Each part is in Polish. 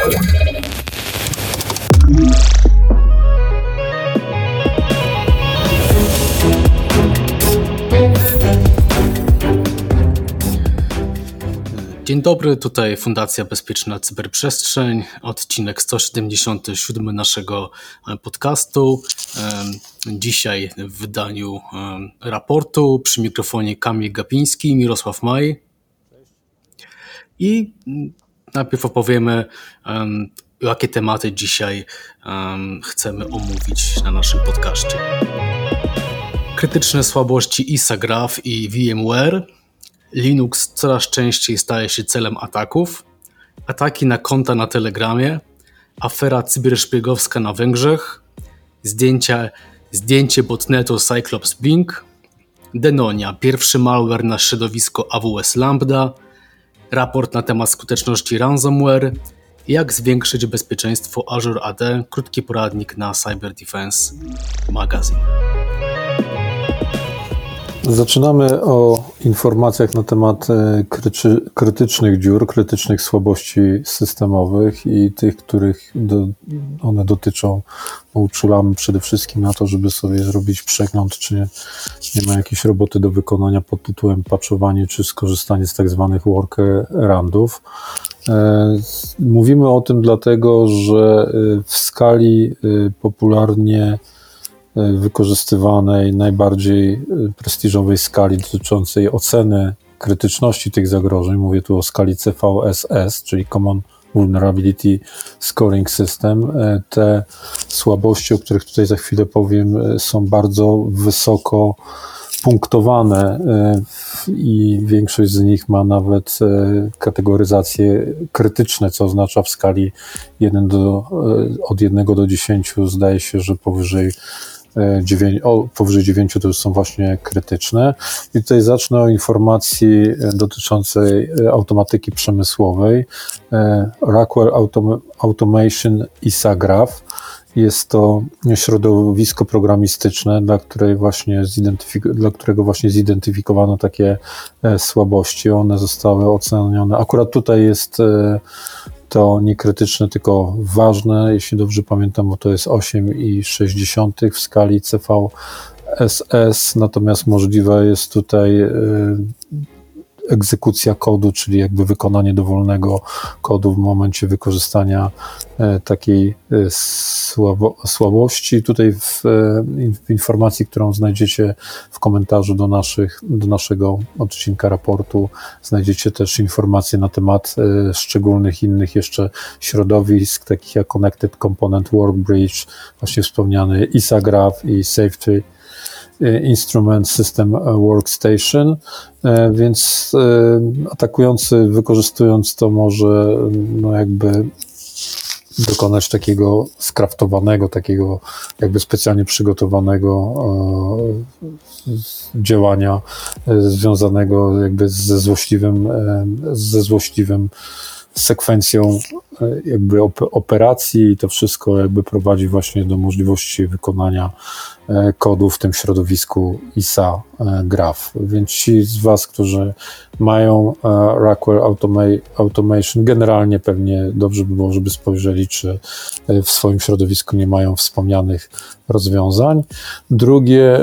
Dzień dobry, tutaj Fundacja Bezpieczna Cyberprzestrzeń, odcinek 177 naszego e, podcastu. Dzisiaj w wydaniu raportu przy mikrofonie Kamil Gapiński i Mirosław Maj. I najpierw opowiemy, jakie tematy dzisiaj chcemy omówić na naszym podcaście. Krytyczne słabości ISA Graph i VMware – Linux coraz częściej staje się celem ataków, ataki na konta na Telegramie, afera cyberszpiegowska na Węgrzech, zdjęcia, zdjęcie botnetu Cyclops Bing, Denonia, pierwszy malware na środowisko AWS Lambda, raport na temat skuteczności ransomware, jak zwiększyć bezpieczeństwo Azure AD, krótki poradnik na Cyber Defense Magazine. Zaczynamy o informacjach na temat e, krytycznych dziur, krytycznych słabości systemowych i tych, których do, one dotyczą. Uczulamy przede wszystkim na to, żeby sobie zrobić przegląd, czy nie, nie ma jakiejś roboty do wykonania pod tytułem patchowanie, czy skorzystanie z tak zwanych workaroundów. E, mówimy o tym dlatego, że e, w skali popularnie wykorzystywanej, najbardziej e, prestiżowej skali dotyczącej oceny krytyczności tych zagrożeń. Mówię tu o skali CVSS, czyli Common Vulnerability Scoring System. E, te słabości, o których tutaj za chwilę powiem, są bardzo wysoko punktowane i większość z nich ma nawet kategoryzacje krytyczne, co oznacza w skali 1 do, od 1 do 10 zdaje się, że powyżej 9, e, o, powyżej 9 to już są właśnie krytyczne. I tutaj zacznę o informacji e, dotyczącej e, automatyki przemysłowej. Rockwell Autom Automation ISAGRAPH. Jest to środowisko programistyczne, dla, której właśnie dla którego właśnie zidentyfikowano takie słabości. One zostały ocenione. Akurat tutaj jest to nie krytyczne, tylko ważne. Jeśli dobrze pamiętam, bo to jest 8,6 w skali CVSS, natomiast możliwe jest tutaj y, egzekucja kodu, czyli jakby wykonanie dowolnego kodu w momencie wykorzystania e, takiej e, słabo, słabości. Tutaj w, e, w, informacji, którą znajdziecie w komentarzu do, naszych, do naszego odcinka raportu, znajdziecie też informacje na temat szczególnych innych jeszcze środowisk, takich jak Connected Component Workbridge, właśnie wspomniany ISAGRAPH i Safety Instrument System Workstation, e, więc e, atakujący wykorzystując to może no jakby dokonać takiego skraftowanego, takiego jakby specjalnie przygotowanego e, działania związanego jakby ze złośliwym, ze złośliwym sekwencją e, jakby operacji i to wszystko jakby prowadzi właśnie do możliwości wykonania e, kodu w tym środowisku ISA e, Graph. Więc ci z Was, którzy mają Rockwell Automation, generalnie pewnie dobrze by było, żeby spojrzeli, czy w swoim środowisku nie mają wspomnianych rozwiązań. Drugie,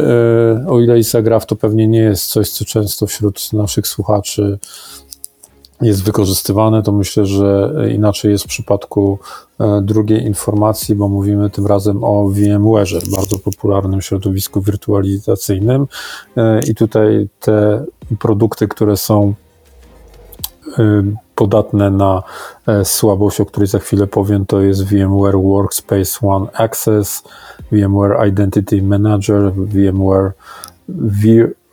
o ile ISA Graph to pewnie nie jest coś, co często wśród naszych słuchaczy jest wykorzystywane, to myślę, że inaczej jest w przypadku e, drugiej informacji, bo mówimy tym razem o VMware, bardzo popularnym środowisku wirtualizacyjnym. E, I tutaj te produkty, które są e, podatne na słabość, o której za chwilę powiem, to jest VMware Workspace ONE Access, VMware Identity Manager, VMware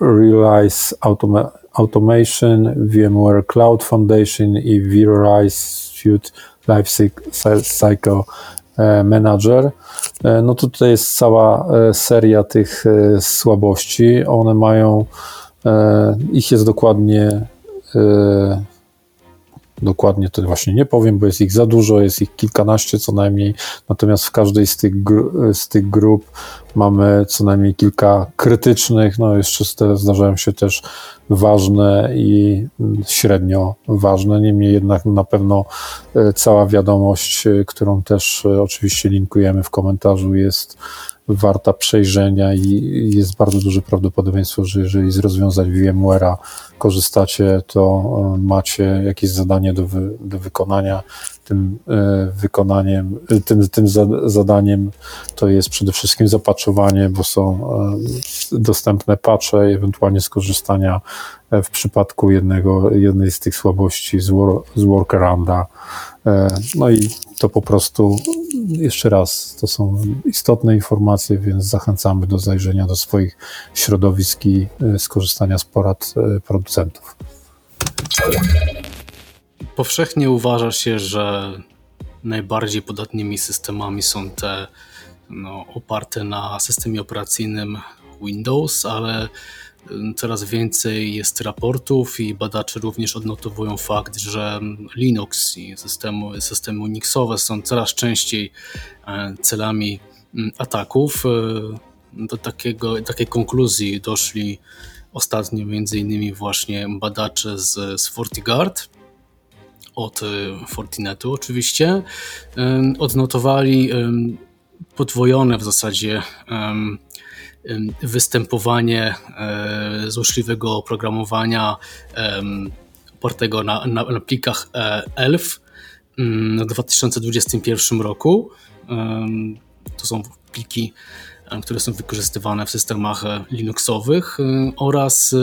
vRealize Automation Automation, VMware Cloud Foundation i vRise Suite Lifecycle e, Manager. E, no to tutaj jest cała e, seria tych słabości. One mają, ich jest dokładnie dokładnie to właśnie nie powiem, bo jest ich za dużo, jest ich kilkanaście co najmniej, natomiast w każdej z tych, z tych grup mamy co najmniej kilka krytycznych, no jeszcze zdarzają się też ważne i średnio ważne, niemniej jednak na pewno e, cała wiadomość, e, którą też e, oczywiście linkujemy w komentarzu jest warta przejrzenia i jest bardzo duże prawdopodobieństwo, że jeżeli z rozwiązań VMware'a korzystacie, to e, macie jakieś zadanie do, wy, do wykonania. Tym e, wykonaniem, e, tym, tym zadaniem to jest przede wszystkim zapaczowanie, bo są dostępne patche, ewentualnie skorzystania w przypadku jednego, jednej z tych słabości z, wor, z workarounda. No i to po prostu, jeszcze raz, to są istotne informacje, więc zachęcamy do zajrzenia do swoich środowisk i skorzystania z porad producentów. Powszechnie uważa się, że najbardziej podatnymi systemami są te no, oparte na systemie operacyjnym Windows, ale coraz więcej jest raportów i badacze również odnotowują fakt, że Linux i systemy, systemy Unixowe są coraz częściej e, celami ataków. E, do takiego, takiej konkluzji doszli Ostatnio między innymi właśnie badacze z, z FortiGuard od y, Fortinetu oczywiście odnotowali podwojone w zasadzie występowanie e, złośliwego oprogramowania opartego na, na, na plikach e, ELF w 2021 roku. To są pliki które są wykorzystywane w systemach e, Linuxowych oraz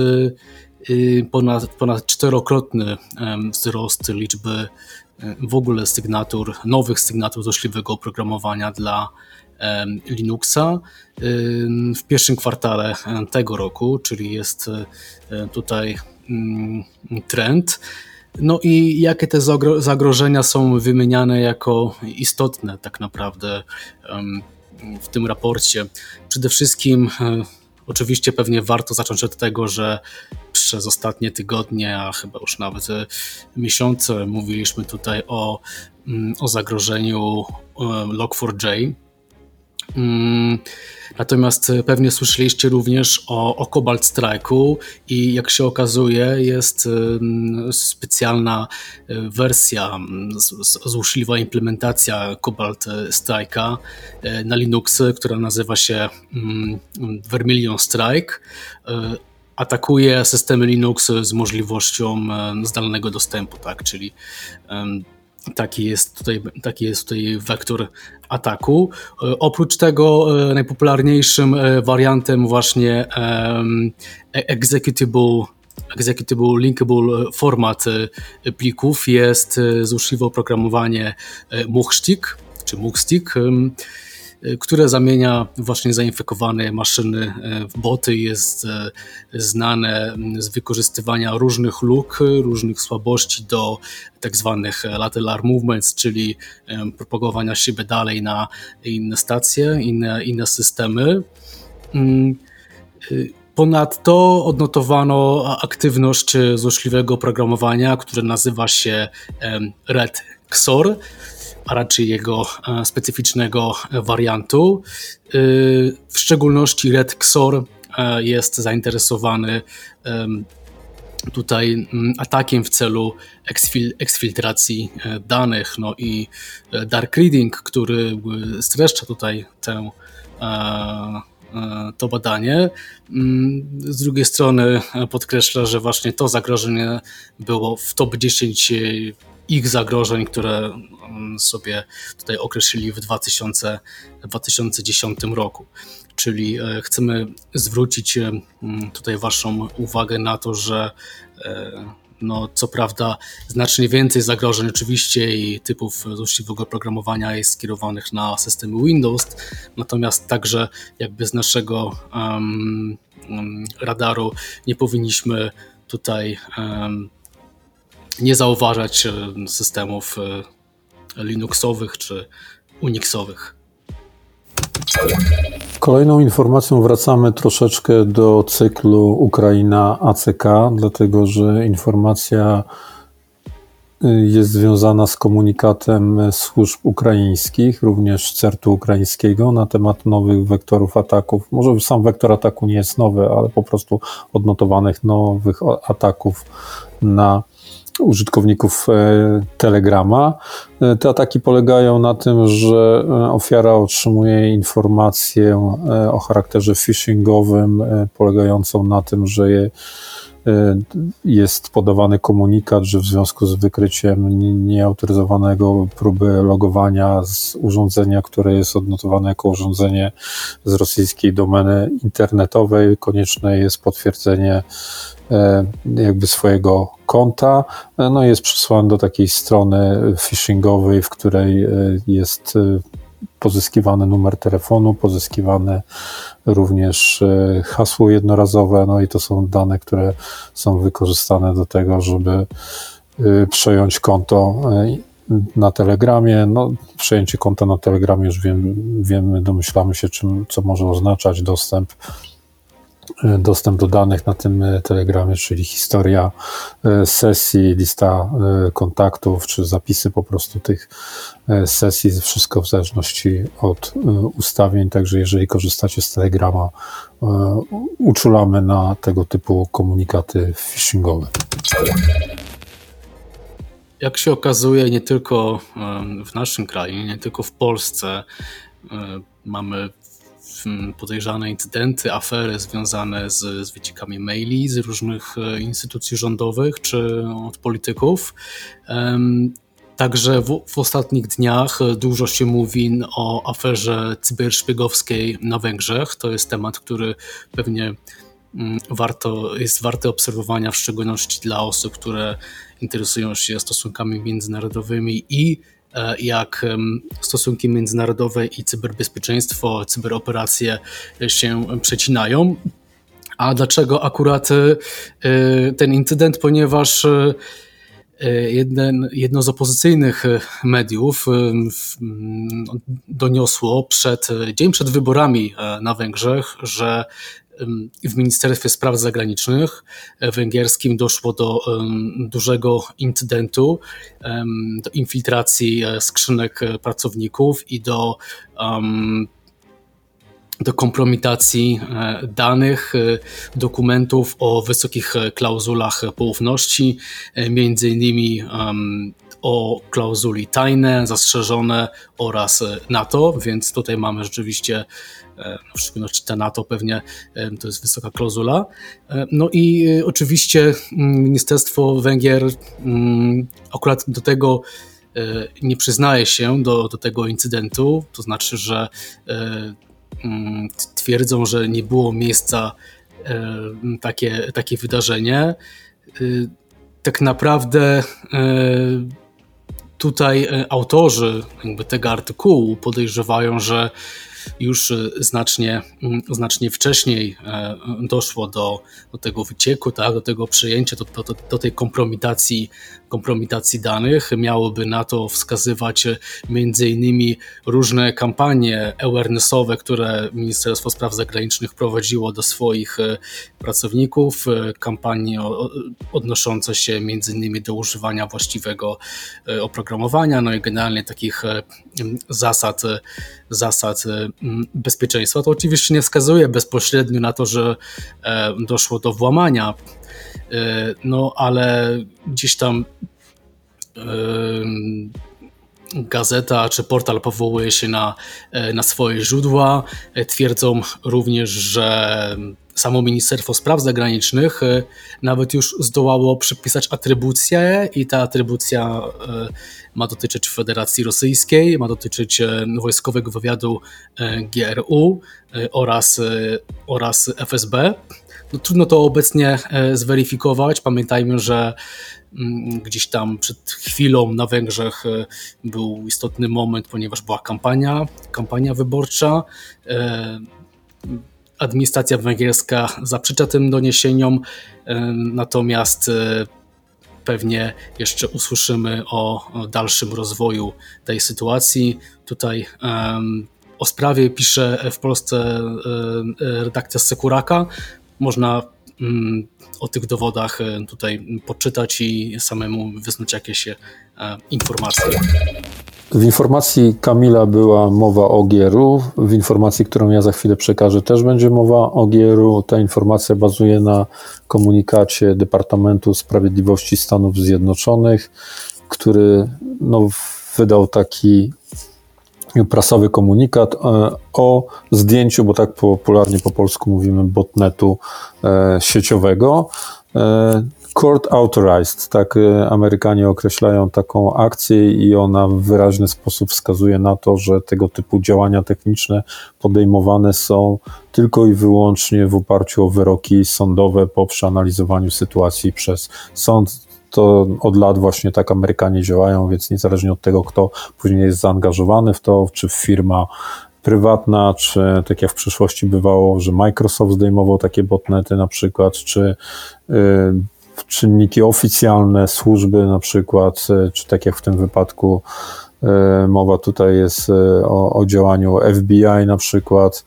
ponad, ponad czterokrotny wzrost liczby w ogóle sygnatur, nowych sygnatur złośliwego oprogramowania dla Linuxa w pierwszym kwartale tego roku, czyli jest tutaj mm, trend. No i jakie te zagrożenia są wymieniane jako istotne tak naprawdę w tym raporcie. Przede wszystkim e, Oczywiście pewnie warto zacząć od tego, że przez ostatnie tygodnie, a chyba już nawet e, miesiące mówiliśmy tutaj o, mm, o zagrożeniu e, Log4j, Mm, natomiast e, pewnie słyszeliście również o, o Cobalt Strike'u i jak się okazuje jest e, specjalna e, wersja, złośliwa implementacja Cobalt Strike'a na Linuxy, która nazywa się mm, Vermilion Strike atakuje systemy Linux z możliwością zdalnego dostępu, tak, czyli Taki jest tutaj, taki jest tutaj wektor ataku. E, oprócz tego e, najpopularniejszym e, wariantem właśnie executable, executable linkable format plików jest złośliwe oprogramowanie Muchstick czy Muchstick które zamienia właśnie zainfekowane maszyny w boty. Jest znane z wykorzystywania różnych luk, różnych słabości do tak zwanych lateral movements, czyli propagowania siebie dalej na inne stacje, inne, inne systemy. Mm, y, ponadto odnotowano aktywność złośliwego oprogramowania, które nazywa się Red XOR a raczej jego e, specyficznego wariantu. E, w szczególności Red XOR e, jest zainteresowany tutaj mm, atakiem w celu eksfiltracji danych, no i dark reading, który streszcza tutaj tę to badanie. Mm, z drugiej strony podkreśla, że właśnie to zagrożenie było w top 10 ich zagrożeń, które mm, sobie tutaj określili w 2000, 2010 roku. Czyli e, chcemy zwrócić e, mm, tutaj Waszą uwagę na to, że e, no, co prawda znacznie więcej zagrożeń oczywiście i typów złośliwego programowania jest skierowanych na systemy Windows, natomiast także jakby z naszego um, radaru nie powinniśmy tutaj um, nie zauważać e, systemów e, Linuxowych czy Unixowych. Kolejną informacją wracamy troszeczkę do cyklu Ukraina ACK, dlatego że informacja jest związana z komunikatem służb ukraińskich, również CERT-u ukraińskiego na temat nowych wektorów ataków. Może sam wektor ataku nie jest nowy, ale po prostu odnotowanych nowych ataków na użytkowników e, Telegrama. E, te ataki polegają na tym, że e, ofiara otrzymuje informację o charakterze phishingowym, polegającą na tym, że jest podawany komunikat, że w związku z wykryciem nieautoryzowanego próby logowania z urządzenia, które jest odnotowane jako urządzenie z rosyjskiej domeny internetowej, konieczne jest potwierdzenie E, jakby swojego konta, e, no jest przesłany do takiej strony phishingowej, w której e, jest pozyskiwany numer telefonu, pozyskiwane również hasło jednorazowe, no i to są dane, które są wykorzystane do tego, żeby przejąć konto na Telegramie. No, przejęcie konta na Telegramie już wiem, wiemy, domyślamy się, czym, co może oznaczać dostęp dostęp do danych na tym e, telegramie, czyli historia e, sesji, lista e, kontaktów, czy zapisy po prostu tych sesji, wszystko w zależności od ustawień. Także jeżeli korzystacie z telegrama, uczulamy na tego typu komunikaty phishingowe. Jak się okazuje, nie tylko w naszym kraju, nie tylko w Polsce mamy podejrzane incydenty, afery związane z, z wyciekami maili z różnych e, instytucji rządowych czy od polityków. Także w, w, ostatnich dniach dużo się mówi o aferze cyberszpiegowskiej na Węgrzech. To jest temat, który pewnie mm, warto, jest warty obserwowania, w szczególności dla osób, które interesują się stosunkami międzynarodowymi i E, jak stosunki międzynarodowe i cyberbezpieczeństwo, cyberoperacje się przecinają. A dlaczego akurat e, ten incydent? Ponieważ e, jeden, jedno z opozycyjnych mediów doniosło przed, dzień przed wyborami na Węgrzech, że w Ministerstwie Spraw Zagranicznych e, węgierskim doszło do dużego incydentu, do infiltracji e, skrzynek e, pracowników i do do kompromitacji danych, dokumentów o wysokich klauzulach poufności, między innymi o klauzuli tajne, zastrzeżone oraz NATO, więc tutaj mamy rzeczywiście E, w szczególności te NATO pewnie e, to jest wysoka klauzula. E, no i oczywiście mm, Ministerstwo Węgier mm, akurat do tego nie przyznaje się do, do tego incydentu, to znaczy, że mm, twierdzą, że nie było miejsca takie, takie wydarzenie. Tak naprawdę tutaj autorzy jakby tego artykułu podejrzewają, że już e, znacznie, mm, znacznie wcześniej e, doszło do, do tego wycieku, tak, do tego przejęcia, do, do, do tej kompromitacji, kompromitacji danych. Miałoby na to wskazywać e, innymi różne kampanie awarenessowe, które Ministerstwo Spraw Zagranicznych prowadziło do swoich pracowników, kampanie odnoszące się innymi do używania właściwego oprogramowania, no i generalnie takich zasad, zasad bezpieczeństwa, to oczywiście nie wskazuje bezpośrednio na to, że e, doszło do włamania, e, no ale gdzieś tam e, gazeta czy portal powołuje się na, na swoje źródła. Twierdzą również, że samo Ministerstwo Spraw Zagranicznych nawet już zdołało przypisać atrybucję i ta atrybucja ma dotyczyć Federacji Rosyjskiej, ma dotyczyć e, wojskowego wywiadu e, GRU e, oraz, oraz FSB. No, trudno to obecnie zweryfikować. Pamiętajmy, że mm, gdzieś tam przed chwilą na Węgrzech był istotny moment, ponieważ była kampania, kampania wyborcza. Administracja węgierska zaprzecza tym doniesieniom, natomiast pewnie jeszcze usłyszymy o, dalszym rozwoju tej sytuacji. Tutaj o sprawie pisze w Polsce redakcja Sekuraka. Można mm, o tych dowodach tutaj poczytać i samemu wyznać jakieś informacje. W informacji Kamila była mowa o Gieru. W informacji, którą ja za chwilę przekażę, też będzie mowa o Gieru. Ta informacja bazuje na komunikacie Departamentu Sprawiedliwości Stanów Zjednoczonych, który no, wydał taki prasowy komunikat e, o zdjęciu, bo tak popularnie po polsku mówimy, botnetu e, sieciowego. E, Court Authorized, tak Amerykanie określają taką akcję i ona w wyraźny sposób wskazuje na to, że tego typu działania techniczne podejmowane są tylko i wyłącznie w oparciu o wyroki sądowe po przeanalizowaniu sytuacji przez sąd. To od lat właśnie tak Amerykanie działają, więc niezależnie od tego, kto później jest zaangażowany w to, czy firma prywatna, czy tak jak w przyszłości bywało, że Microsoft zdejmował takie botnety na przykład, czy yy, czynniki oficjalne, służby na przykład, e, czy tak jak w tym wypadku e, mowa tutaj jest e, o, o działaniu FBI na przykład,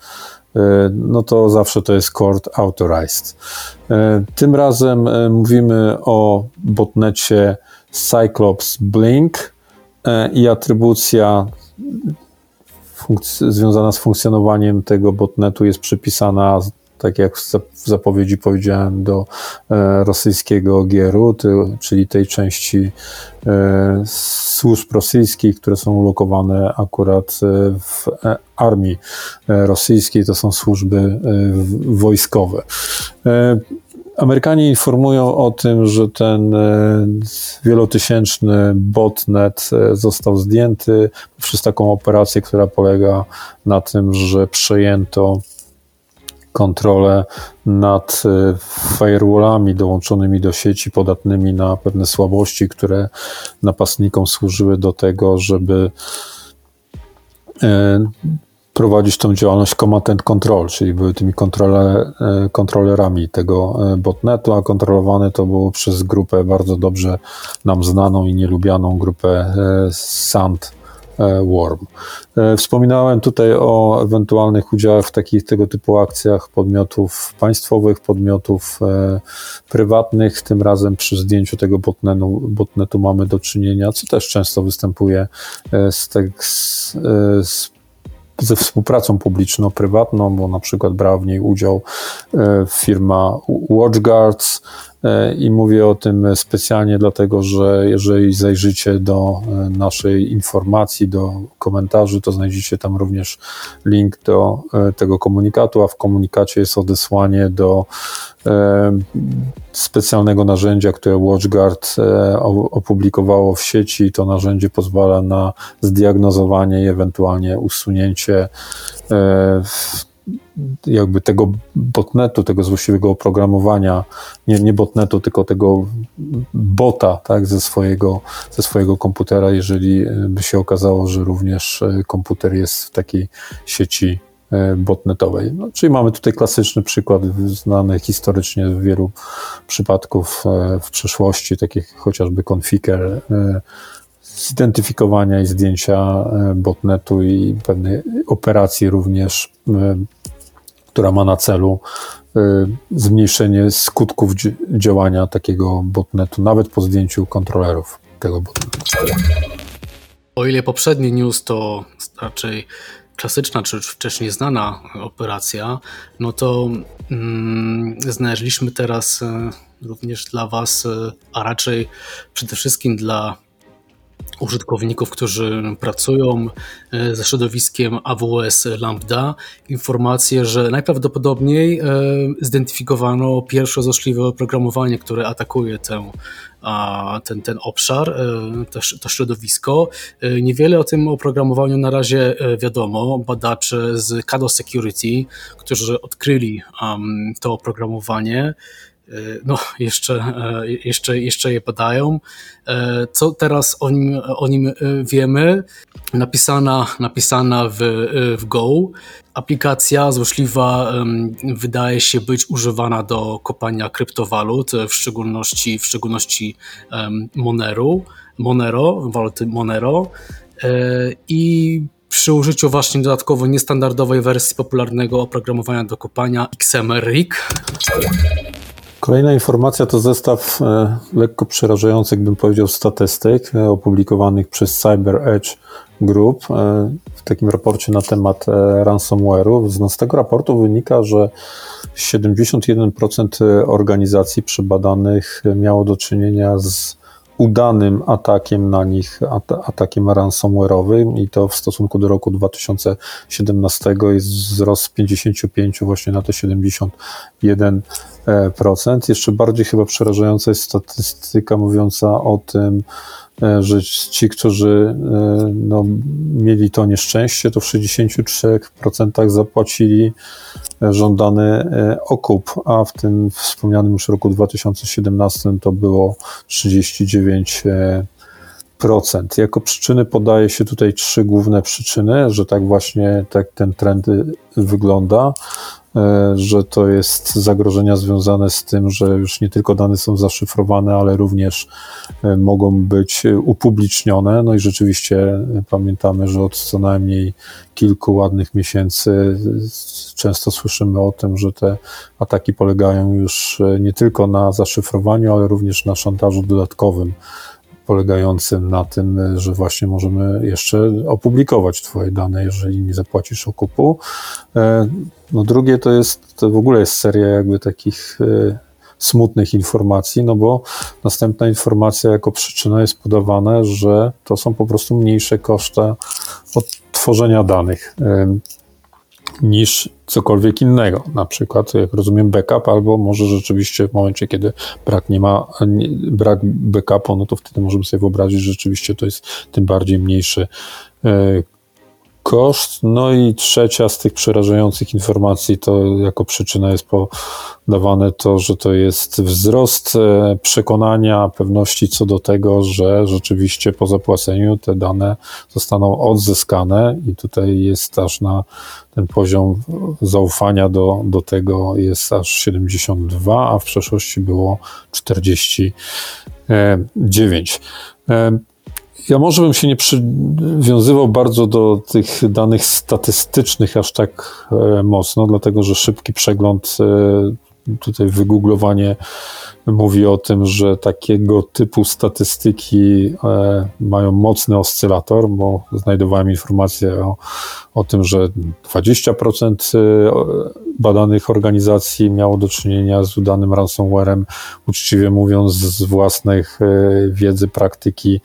no to zawsze to jest court authorized. Tym razem mówimy o botnecie Cyclops Blink i atrybucja związana z funkcjonowaniem tego botnetu jest przypisana tak jak w zapowiedzi powiedziałem, do e, rosyjskiego Gieru, czyli tej części e, służb rosyjskich, które są ulokowane akurat e, w armii rosyjskiej, to są służby wojskowe. Amerykanie informują o tym, że ten wielotysięczny botnet został zdjęty przez taką operację, która polega na tym, że przejęto kontrolę nad y, firewallami dołączonymi do sieci, podatnymi na pewne słabości, które napastnikom służyły do tego, żeby e, prowadzić tą działalność command and control, czyli były tymi kontrole, e, kontrolerami tego e, botnetu, a kontrolowane to było przez grupę bardzo dobrze nam znaną i nielubianą grupę SAND. E, Worm. E, wspominałem tutaj o ewentualnych udziałach w takich tego typu akcjach podmiotów państwowych, podmiotów e, prywatnych. Tym razem przy zdjęciu tego botnetu, botnetu mamy do czynienia, co też często występuje z, tak, z, z ze współpracą publiczno-prywatną, bo na przykład brała w niej udział firma WatchGuards, E, I mówię o tym specjalnie dlatego, że jeżeli zajrzycie do e, naszej informacji, do komentarzy, to znajdziecie tam również link do e, tego komunikatu, a w komunikacie jest odesłanie do specjalnego narzędzia, które WatchGuard opublikowało w sieci. To narzędzie pozwala na zdiagnozowanie i ewentualnie usunięcie jakby tego botnetu, tego złośliwego oprogramowania, nie, nie botnetu, tylko tego bota tak, ze, swojego, ze swojego komputera, jeżeli by się okazało, że również e, komputer jest w takiej sieci e, botnetowej. No, czyli mamy tutaj klasyczny przykład znany historycznie w wielu przypadków e, w przeszłości, takich chociażby Conficker, zidentyfikowania i zdjęcia botnetu i pewnej operacji również która ma na celu y, zmniejszenie skutków działania takiego botnetu, nawet po zdjęciu kontrolerów tego botnetu. O ile poprzedni news to raczej klasyczna czy wcześniej znana operacja, no to mm, znaleźliśmy teraz e, również dla Was, e, a raczej przede wszystkim dla użytkowników, którzy pracują e, ze środowiskiem AWS Lambda, informację, że najprawdopodobniej e, zidentyfikowano pierwsze złośliwe oprogramowanie, które atakuje tę, ten, ten obszar, e, to, to środowisko. Niewiele o tym oprogramowaniu na razie wiadomo. Badacze z Kado Security, którzy odkryli to oprogramowanie, no, jeszcze, e, jeszcze, jeszcze je badają. E, co teraz o nim, o nim wiemy? Napisana, napisana w, w Go. Aplikacja złośliwa wydaje się być używana do kopania kryptowalut, w szczególności, w szczególności Monero, Monero, waluty Monero. I przy użyciu właśnie dodatkowo niestandardowej wersji popularnego oprogramowania do kopania XMR Rig Kolejna informacja to zestaw e, lekko przerażających, bym powiedział, statystyk e, opublikowanych przez Cyber Edge Group e, w takim raporcie na temat ransomware'u. Z tego raportu wynika, że 71% organizacji przebadanych miało do czynienia z udanym atakiem na nich, atakiem ransomware'owym i to w stosunku do roku 2017 jest wzrost z 55 właśnie na te 71%. Jeszcze bardziej chyba przerażająca jest statystyka mówiąca o tym, E, że ci, którzy e, no, mieli to nieszczęście, to w 63% zapłacili e, żądany okup, a w tym wspomnianym już roku 2017 to było 39%. Jako przyczyny podaje się tutaj trzy główne przyczyny, że tak właśnie tak ten trend wygląda. E, że to jest zagrożenia związane z tym, że już nie tylko dane są zaszyfrowane, ale również e, mogą być upublicznione. No i rzeczywiście pamiętamy, że od co najmniej kilku ładnych miesięcy często słyszymy o tym, że te ataki polegają już e, nie tylko na zaszyfrowaniu, ale również na szantażu dodatkowym polegającym na tym, że właśnie możemy jeszcze opublikować Twoje dane, jeżeli nie zapłacisz okupu. E, no drugie to jest, to w ogóle jest seria jakby takich e, smutnych informacji, no bo następna informacja jako przyczyna jest podawane, że to są po prostu mniejsze koszty odtworzenia danych. Niż cokolwiek innego. Na przykład, jak rozumiem, backup, albo może rzeczywiście w momencie, kiedy brak nie ma, nie, brak backupu, no to wtedy możemy sobie wyobrazić, że rzeczywiście to jest tym bardziej mniejszy e, koszt. No i trzecia z tych przerażających informacji to jako przyczyna jest podawane to, że to jest wzrost e, przekonania, pewności co do tego, że rzeczywiście po zapłaceniu te dane zostaną odzyskane i tutaj jest aż na ten poziom zaufania do, do tego jest aż 72, a w przeszłości było 49. Ja może bym się nie przywiązywał bardzo do tych danych statystycznych aż tak e, mocno, dlatego że szybki przegląd, e, tutaj wygooglowanie mówi o tym, że takiego typu statystyki e, mają mocny oscylator, bo znajdowałem informację o, o tym, że 20% badanych organizacji miało do czynienia z udanym ransomwarem, uczciwie mówiąc, z własnych wiedzy, praktyki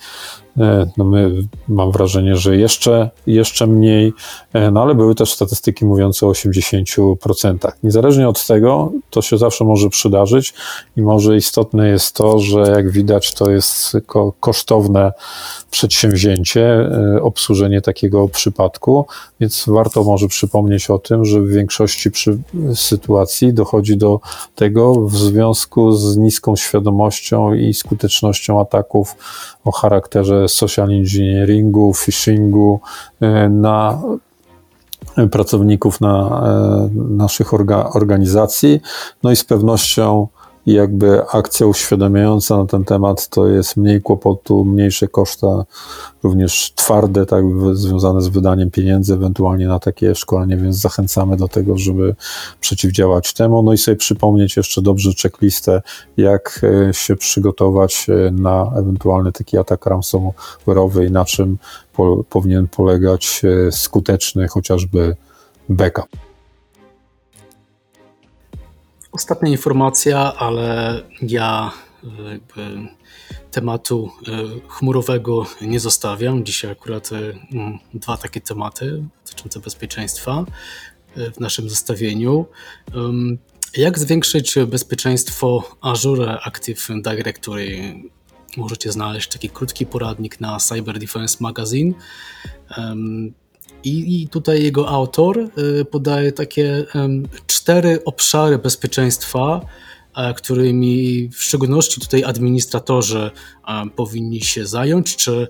E, no my, mam wrażenie, że jeszcze, jeszcze mniej, e, no ale były też statystyki mówiące o 80%. Niezależnie od tego, to się zawsze może przydarzyć i może istotne jest to, że jak widać, to jest kosztowne przedsięwzięcie, e, obsłużenie takiego przypadku, więc warto może przypomnieć o tym, że w większości sytuacji dochodzi do tego w związku z niską świadomością i skutecznością ataków o charakterze social engineeringu, phishingu e, na pracowników na e, naszych orga, organizacji. No i z pewnością i jakby akcja uświadamiająca na ten temat to jest mniej kłopotu, mniejsze koszta, również twarde, tak, związane z wydaniem pieniędzy, ewentualnie na takie szkolenie, więc zachęcamy do tego, żeby przeciwdziałać temu. No i sobie przypomnieć jeszcze dobrze checklistę, jak e, się przygotować e, na ewentualny taki atak ransomware'owy i na czym po, powinien polegać e, skuteczny chociażby backup. Ostatnia informacja, ale ja e, tematu e, chmurowego nie zostawiam. Dzisiaj akurat e, dwa takie tematy dotyczące bezpieczeństwa w naszym zestawieniu. Jak zwiększyć bezpieczeństwo Azure Active Directory? Możecie znaleźć taki krótki poradnik na Cyber Defense Magazine. I, tutaj jego autor podaje takie cztery obszary bezpieczeństwa, e, którymi w szczególności tutaj administratorzy powinni się zająć, czy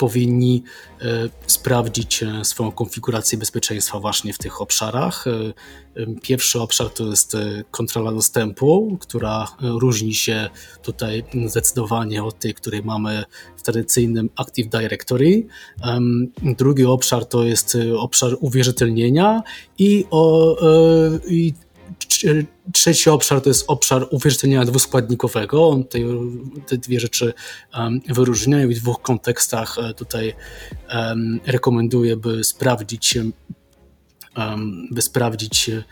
powinni e, sprawdzić e, swoją konfigurację bezpieczeństwa właśnie w tych obszarach. E, pierwszy obszar to jest kontrola dostępu, która różni się tutaj zdecydowanie od tej, której mamy w tradycyjnym Active Directory. Drugi obszar to jest obszar uwierzytelnienia i, o, i Trzeci obszar to jest obszar uwierzytelnienia dwuskładnikowego. Tutaj te dwie rzeczy wyróżniają i w dwóch kontekstach tutaj rekomenduję, by sprawdzić by sprawdzić e,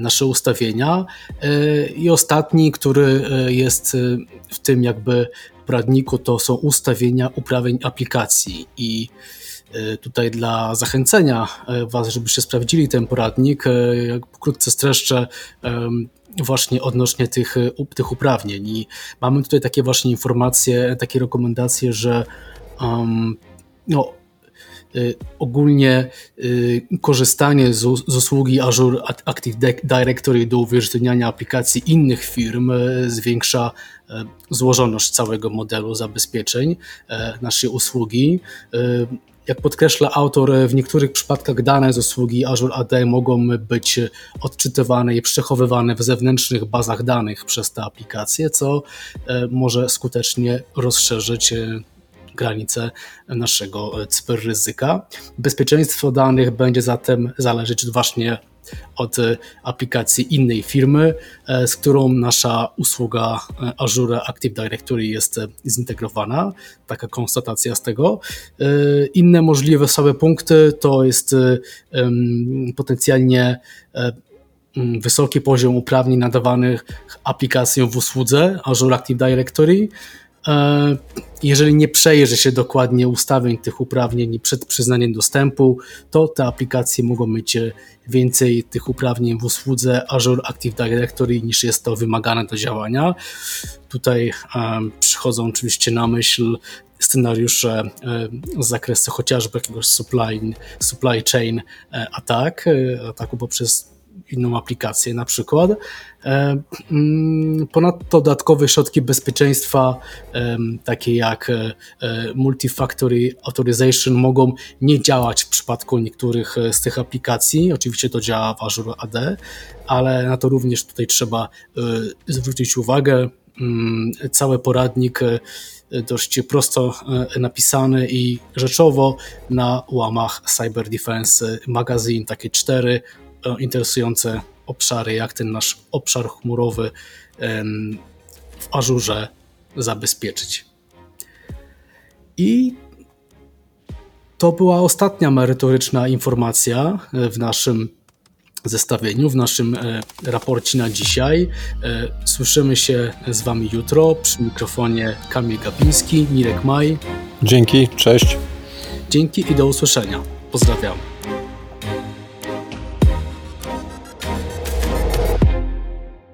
nasze ustawienia. E, I ostatni, który e, jest w tym jakby poradniku, to są ustawienia uprawnień aplikacji. I tutaj dla zachęcenia Was, żebyście sprawdzili ten poradnik, pokrótce streszczę właśnie odnośnie tych, tych uprawnień. I mamy tutaj takie właśnie informacje, takie rekomendacje, że um, no, ogólnie korzystanie z, usługi Azure Active Directory do uwierzytelniania aplikacji innych firm zwiększa złożoność całego modelu zabezpieczeń naszej usługi. Jak podkreśla autor, w niektórych przypadkach dane z usługi Azure AD mogą być odczytywane i przechowywane w zewnętrznych bazach danych przez te aplikacje, co może skutecznie rozszerzyć granice naszego cyberryzyka. Bezpieczeństwo danych będzie zatem zależeć właśnie od aplikacji innej firmy, e, z którą nasza usługa e, Azure Active Directory jest zintegrowana. Taka konstatacja z tego. E, inne możliwe słabe punkty to jest potencjalnie wysoki poziom uprawnień nadawanych aplikacjom w usłudze Azure Active Directory, E, jeżeli nie przejrzy się dokładnie ustawień tych uprawnień przed przyznaniem dostępu, to te aplikacje mogą mieć więcej tych uprawnień w usłudze Azure Active Directory niż jest to wymagane do działania. Tutaj um, przychodzą oczywiście na myśl scenariusze z zakresu chociażby jakiegoś supply, supply chain attack, ataku poprzez inną aplikację na przykład. E, mm, ponadto dodatkowe środki bezpieczeństwa, takie jak e, Multifactory Authorization, mogą nie działać w przypadku niektórych e, z tych aplikacji. Oczywiście to działa w Azure AD, ale na to również tutaj trzeba zwrócić uwagę. Mm, cały poradnik dość prosto napisany i rzeczowo na łamach Cyber Defense Magazine, takie cztery interesujące obszary, jak ten nasz obszar chmurowy w Ażurze zabezpieczyć. I to była ostatnia merytoryczna informacja w naszym zestawieniu, w naszym e, raporcie na dzisiaj. E, słyszymy się z Wami jutro. Przy mikrofonie Kamil Gapiński, Mirek Maj. Dzięki, cześć. Dzięki i do usłyszenia. Pozdrawiam.